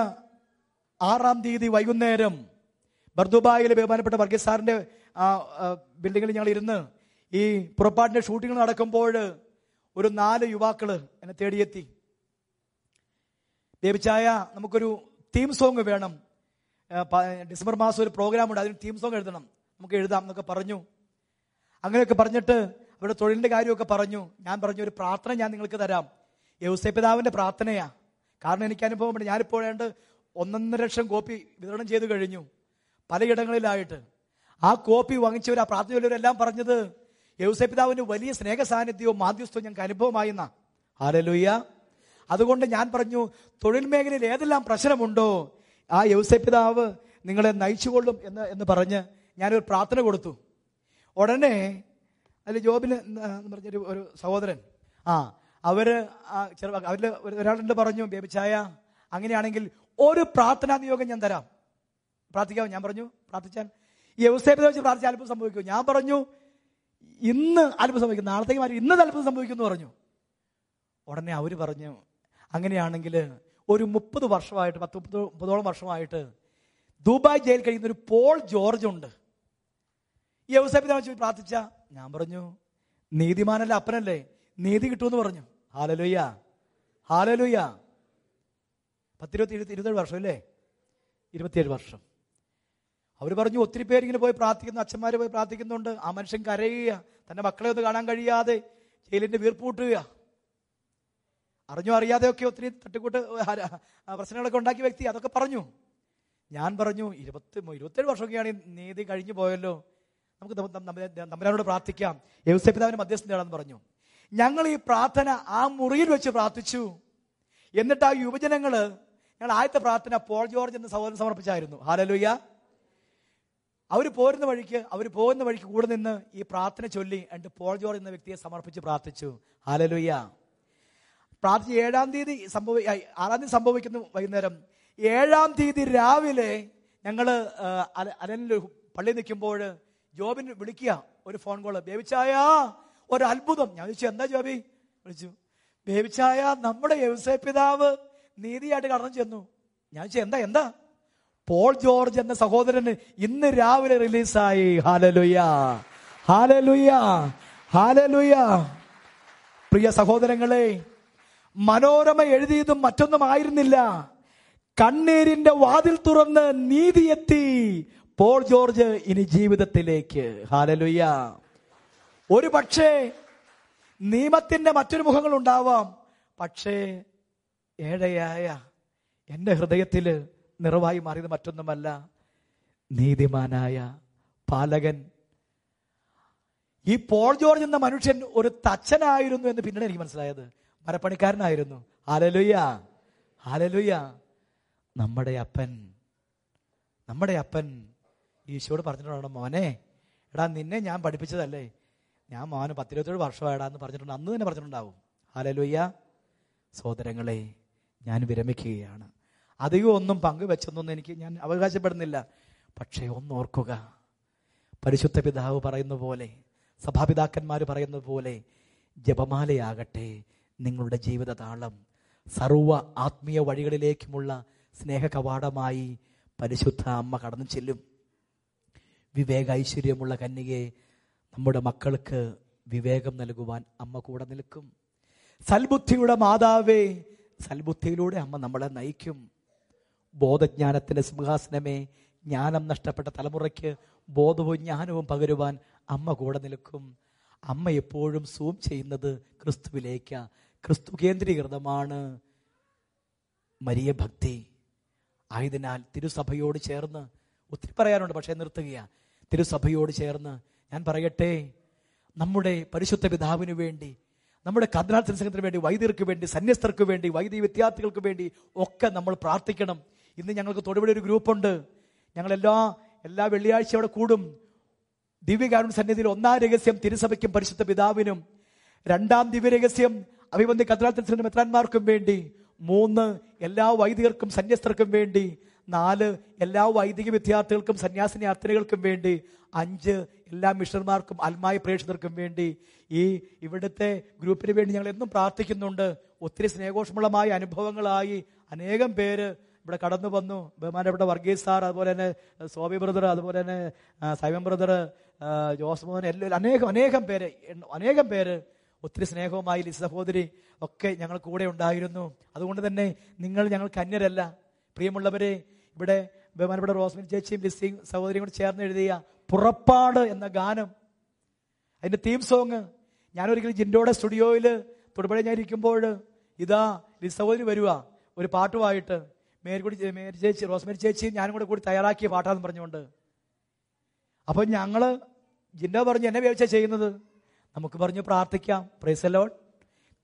ആറാം തീയതി വൈകുന്നേരം ബർദുബായിലെ ബഹുമാനപ്പെട്ട വർഗീസ് സാറിന്റെ ബിൽഡിങ്ങിൽ ഞങ്ങൾ ഇരുന്ന് ഈ പുറപ്പാടിന്റെ ഷൂട്ടിംഗ് നടക്കുമ്പോൾ ഒരു നാല് യുവാക്കൾ എന്നെ തേടിയെത്തി. ബേബിച്ചായ നമുക്കൊരു തീം സോങ് വേണം. ഡിസംബർ മാസം ഒരു പ്രോഗ്രാം ഉണ്ട് അതിന് തീം സോങ് എഴുതണം. നമുക്ക് എഴുതാം എന്നൊക്കെ പറഞ്ഞു. അങ്ങനെയൊക്കെ പറഞ്ഞിട്ട് അവരുടെ തൊഴിലിന്റെ കാര്യമൊക്കെ പറഞ്ഞു. ഞാൻ പറഞ്ഞു ഒരു പ്രാർത്ഥന ഞാൻ നിങ്ങൾക്ക് തരാം. യൗസൈ പിതാവിന്റെ പ്രാർത്ഥനയാ. കാരണം എനിക്ക് അനുഭവമുണ്ട് ഞാനിപ്പോൾ വേണ്ട ഒന്നൊന്നര ലക്ഷം കോപ്പി വിതരണം ചെയ്തു കഴിഞ്ഞു. പലയിടങ്ങളിലായിട്ട്. ആ കോപ്പി വാങ്ങിച്ചവർ ആ പ്രാർത്ഥനയുള്ളവരെല്ലാം പറഞ്ഞത് യൗസേ പിതാവിന്റെ വലിയ സ്നേഹ സാന്നിധ്യവും മാധ്യസ്ഥവും ഞങ്ങൾക്ക് അനുഭവമായി എന്ന. ഹാലലുയ്യ അതുകൊണ്ട് ഞാൻ പറഞ്ഞു തൊഴിൽ മേഖലയിൽ ഏതെല്ലാം പ്രശ്നമുണ്ടോ? ആ യൗസപിതാവ് നിങ്ങളെ നയിച്ചുകൊള്ളും എന്ന് എന്ന് പറഞ്ഞ് ഞാനൊരു പ്രാർത്ഥന കൊടുത്തു. ഉടനെ അതിൽ ജോബിന് എന്ന് പറഞ്ഞൊരു ഒരു സഹോദരൻ. ആ അവർ ആ ചെറു അവരിൽ ഒരാളുണ്ട് പറഞ്ഞു ബേബിച്ചായ അങ്ങനെയാണെങ്കിൽ ഒരു പ്രാർത്ഥനാ നിയോഗം ഞാൻ തരാം. പ്രാർത്ഥിക്കാമോ? ഞാൻ പറഞ്ഞു പ്രാർത്ഥിച്ചാൽ. ഈ വ്യവസായത്തെ വെച്ച് പ്രാർത്ഥിച്ചാൽ അല്പം സംഭവിക്കും ഞാൻ പറഞ്ഞു ഇന്ന് അത്ഭുതം സംഭവിക്കും നാളത്തേക്ക് മാറി ഇന്ന് അത്ഭുതം സംഭവിക്കും എന്ന് പറഞ്ഞു. ഉടനെ അവർ പറഞ്ഞു അങ്ങനെയാണെങ്കിൽ ഒരു മുപ്പത് വർഷമായിട്ട് പത്ത് മുപ്പത് മുപ്പതോളം വർഷമായിട്ട് ദുബായ് ജയിൽ കഴിയുന്ന ഒരു പോൾ ജോർജ് ഉണ്ട്. വ്യവസായത്തെ വെച്ച് പ്രാർത്ഥിച്ച ഞാൻ പറഞ്ഞു നീതിമാനല്ല അപ്പനല്ലേ? നീതി കിട്ടുമെന്ന് പറഞ്ഞു. ഹാലലുയ്യ ഹാലലുയ്യ പത്തിരുപത്തി ഇരുപത്തി ഇരുപത്തേഴ് വർഷം അല്ലേ? ഇരുപത്തിയേഴ് വർഷം. അവർ പറഞ്ഞു ഒത്തിരി പേരിങ്ങനെ പോയി പ്രാർത്ഥിക്കുന്നു അച്ഛന്മാർ പോയി പ്രാർത്ഥിക്കുന്നുണ്ട്. ആ മനുഷ്യൻ കരയുക. തന്റെ മക്കളെ ഒന്ന് കാണാൻ കഴിയാതെ ജയിലിന്റെ വീർപ്പൂട്ടുക അറിഞ്ഞോ അറിയാതെയൊക്കെ ഒത്തിരി തട്ടിക്കൂട്ട് പ്രശ്നങ്ങളൊക്കെ ഉണ്ടാക്കിയ വ്യക്തി അതൊക്കെ പറഞ്ഞു. ഞാൻ പറഞ്ഞു ഇരുപത്തി ഇരുപത്തേഴ് വർഷമൊക്കെയാണ് നീതി കഴിഞ്ഞു പോയല്ലോ. നമുക്ക് നമ്മളോട് പ്രാർത്ഥിക്കാം. പ്രാർത്ഥിക്കാം യവസപിതാവിന് മധ്യസ്ഥം പറഞ്ഞു. ഞങ്ങൾ ഈ പ്രാർത്ഥന ആ മുറിയിൽ വെച്ച് പ്രാർത്ഥിച്ചു. എന്നിട്ട് ആ യുവജനങ്ങൾ ഞങ്ങൾ ആദ്യത്തെ പ്രാർത്ഥന പോൾ ജോർജ് എന്ന സഹോദരൻ സമർപ്പിച്ചായിരുന്നു. ഹാലലുയ്യ അവർ പോരുന്ന വഴിക്ക് അവർ പോകുന്ന വഴിക്ക് കൂടെ നിന്ന് ഈ പ്രാർത്ഥന ചൊല്ലി എന്നിട്ട് പോൾ ജോർജ് എന്ന വ്യക്തിയെ സമർപ്പിച്ച് പ്രാർത്ഥിച്ചു. ഹാലലുയ്യ പ്രാർത്ഥിച്ച് ഏഴാം തീയതി സംഭവി ആറാം തീയതി സംഭവിക്കുന്നു വൈകുന്നേരം. ഏഴാം തീയതി രാവിലെ ഞങ്ങൾ അലനിൽ പള്ളി നിൽക്കുമ്പോൾ ജോബിന് വിളിക്കുക. ഒരു ഫോൺ കോൾ. ബേബിച്ചായ ഒരു അത്ഭുതം ഞാൻ ചോദിച്ചു എന്താ ജോബി? വിളിച്ചു. ബേബിച്ചായ നമ്മുടെ വ്യവസായ പിതാവ് നീതിയായിട്ട് കടന്നു ചെന്നു. ഞാൻ ചോദിച്ചു എന്താ എന്താ? പോൾ ജോർജ് എന്ന സഹോദരന് ഇന്ന് രാവിലെ റിലീസായി. ഹാലലുയ ഹാലലുയ ഹാലലുയ പ്രിയ സഹോദരങ്ങളെ മനോരമ എഴുതിയതും മറ്റൊന്നും ആയിരുന്നില്ല. കണ്ണീരിന്റെ വാതിൽ തുറന്ന് നീതി എത്തി പോൾ ജോർജ് ഇനി ജീവിതത്തിലേക്ക്. ഹാലലുയ്യ ഒരു പക്ഷേ നിയമത്തിന്റെ മറ്റൊരു മുഖങ്ങൾ ഉണ്ടാവാം പക്ഷേ ഏഴയായ എന്റെ ഹൃദയത്തിൽ നിറവായി മാറിയത് മറ്റൊന്നുമല്ല നീതിമാനായ പാലകൻ. ഈ പോൾ ജോർജ് എന്ന മനുഷ്യൻ ഒരു തച്ചനായിരുന്നു എന്ന് പിന്നീട് എനിക്ക് മനസ്സിലായത്. മരപ്പണിക്കാരനായിരുന്നു. ആലലുയ്യ ആലലുയ്യ നമ്മുടെ അപ്പൻ നമ്മുടെ അപ്പൻ. ഈശോട് പറഞ്ഞിട്ടുണ്ടോ മോനെ എടാ നിന്നെ ഞാൻ പഠിപ്പിച്ചതല്ലേ? ഞാൻ മോന് പത്തിരുപത്തേഴ് വർഷമായിടാ എന്ന് പറഞ്ഞിട്ടുണ്ട്. അന്ന് തന്നെ പറഞ്ഞിട്ടുണ്ടാവും. ആലലുയ്യ സഹോദരങ്ങളെ ഞാൻ വിരമിക്കുകയാണ്. അധികം ഒന്നും പങ്കുവെച്ചൊന്നും എനിക്ക് ഞാൻ അവകാശപ്പെടുന്നില്ല. പക്ഷേ ഒന്നോർക്കുക പരിശുദ്ധ പിതാവ് പറയുന്ന പോലെ സഭാപിതാക്കന്മാർ പറയുന്നത് പോലെ ജപമാലയാകട്ടെ നിങ്ങളുടെ ജീവിത താളം സർവ ആത്മീയ വഴികളിലേക്കുമുള്ള സ്നേഹ കവാടമായി പരിശുദ്ധ അമ്മ കടന്നു ചെല്ലും. വിവേക ഐശ്വര്യമുള്ള കന്യകയെ നമ്മുടെ മക്കൾക്ക് വിവേകം നൽകുവാൻ അമ്മ കൂടെ നിൽക്കും. സൽബുദ്ധിയുടെ മാതാവേ സൽബുദ്ധിയിലൂടെ അമ്മ നമ്മളെ നയിക്കും. ബോധജ്ഞാനത്തിന്റെ സിംഹാസനമേ ജ്ഞാനം നഷ്ടപ്പെട്ട തലമുറയ്ക്ക് ബോധവും ജ്ഞാനവും പകരുവാൻ അമ്മ കൂടെ നിൽക്കും. അമ്മ എപ്പോഴും സൂം ചെയ്യുന്നത് ക്രിസ്തുവിലേക്ക്. ക്രിസ്തു കേന്ദ്രീകൃതമാണ്. മരിയ ഭക്തി. ആയതിനാൽ തിരുസഭയോട് ചേർന്ന് ഒത്തിരി പറയാനുണ്ട് പക്ഷേ നിർത്തുകയാണ് തിരുസഭയോട് ചേർന്ന് ഞാൻ പറയട്ടെ നമ്മുടെ പരിശുദ്ധ പിതാവിന് വേണ്ടി നമ്മുടെ കർദിനാൾ സംഘത്തിന് വേണ്ടി വൈദ്യർക്ക് വേണ്ടി സന്യസ്തർക്ക് വേണ്ടി വൈദ്യ വിദ്യാർത്ഥികൾക്ക് വേണ്ടി ഒക്കെ നമ്മൾ പ്രാർത്ഥിക്കണം. ഇന്ന് ഞങ്ങൾക്ക് തൊടുപുഴ ഒരു ഗ്രൂപ്പുണ്ട്. ഞങ്ങളെല്ലാ എല്ലാ വെള്ളിയാഴ്ച അവിടെ കൂടും. ദിവ്യകാരുൺ സന്നിധിയിൽ ഒന്നാം രഹസ്യം തിരുസഭയ്ക്കും പരിശുദ്ധ പിതാവിനും രണ്ടാം ദിവ്യരഹസ്യം അഭിബന്ധി കത്രാത്തിന് മെത്രാന്മാർക്കും വേണ്ടി മൂന്ന് എല്ലാ വൈദികർക്കും സന്യസ്തർക്കും വേണ്ടി നാല് എല്ലാ വൈദിക വിദ്യാർത്ഥികൾക്കും സന്യാസിനി അർത്ഥനകൾക്കും വേണ്ടി അഞ്ച് എല്ലാ മിഷണർമാർക്കും അൽമായ പ്രേക്ഷകർക്കും വേണ്ടി. ഈ ഇവിടുത്തെ ഗ്രൂപ്പിന് വേണ്ടി ഞങ്ങൾ എന്നും പ്രാർത്ഥിക്കുന്നുണ്ട്. ഒത്തിരി സ്നേഹോഷ്മളമായ അനുഭവങ്ങളായി അനേകം പേര് ഇവിടെ കടന്നു വന്നു. ബഹുമാനപ്പെട്ട വർഗീസ് സാർ അതുപോലെ തന്നെ സോബി ബ്രദർ അതുപോലെ തന്നെ സൈമൻ ബ്രദർ ജോസ് മോഹൻ എല്ലാവരും അനേകം അനേകം പേര് അനേകം പേര് ഒത്തിരി സ്നേഹവുമായി ലിസ സഹോദരി ഒക്കെ ഞങ്ങൾ കൂടെ ഉണ്ടായിരുന്നു. അതുകൊണ്ട് തന്നെ നിങ്ങൾ ഞങ്ങൾക്ക് അന്യരല്ല പ്രിയമുള്ളവരെ ഇവിടെ ബഹുമാനപ്പെട്ട റോസ്മിൻ ചേച്ചിയും ലിസി സഹോദരിയും കൂടി ചേർന്ന് എഴുതിയ പുറപ്പാട് എന്ന ഗാനം അതിന്റെ തീം സോങ് ഞാനൊരിക്കലും ജിൻഡോയുടെ സ്റ്റുഡിയോയിൽ തൊടുപുഴ ഞാൻ ഇരിക്കുമ്പോൾ ഇതാ ലിസ സഹോദരി വരുക ഒരു പാട്ടുമായിട്ട് മേരിക്കുടി മേരി ചേച്ചി റോസ്മേരി ചേച്ചിയും ഞാനും കൂടെ കൂടി തയ്യാറാക്കിയ പാട്ടാന്ന് പറഞ്ഞുകൊണ്ട്. അപ്പൊ ഞങ്ങൾ ജിൻഡോ പറഞ്ഞു എന്നെ വേവിച്ച ചെയ്യുന്നത്? നമുക്ക് പറഞ്ഞു പ്രാർത്ഥിക്കാം. പ്രൈസലോൺ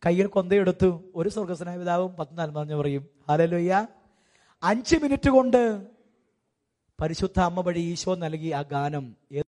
കയ്യിൽ കൊന്തയെടുത്തു. ഒരു സ്വർഗസ്നായ പിതാവും പത്ത് പറഞ്ഞു പറയും ഹാലലോയ്യ അഞ്ച് മിനിറ്റ് കൊണ്ട് പരിശുദ്ധ അമ്മ വഴി ഈശോ നൽകി ആ ഗാനം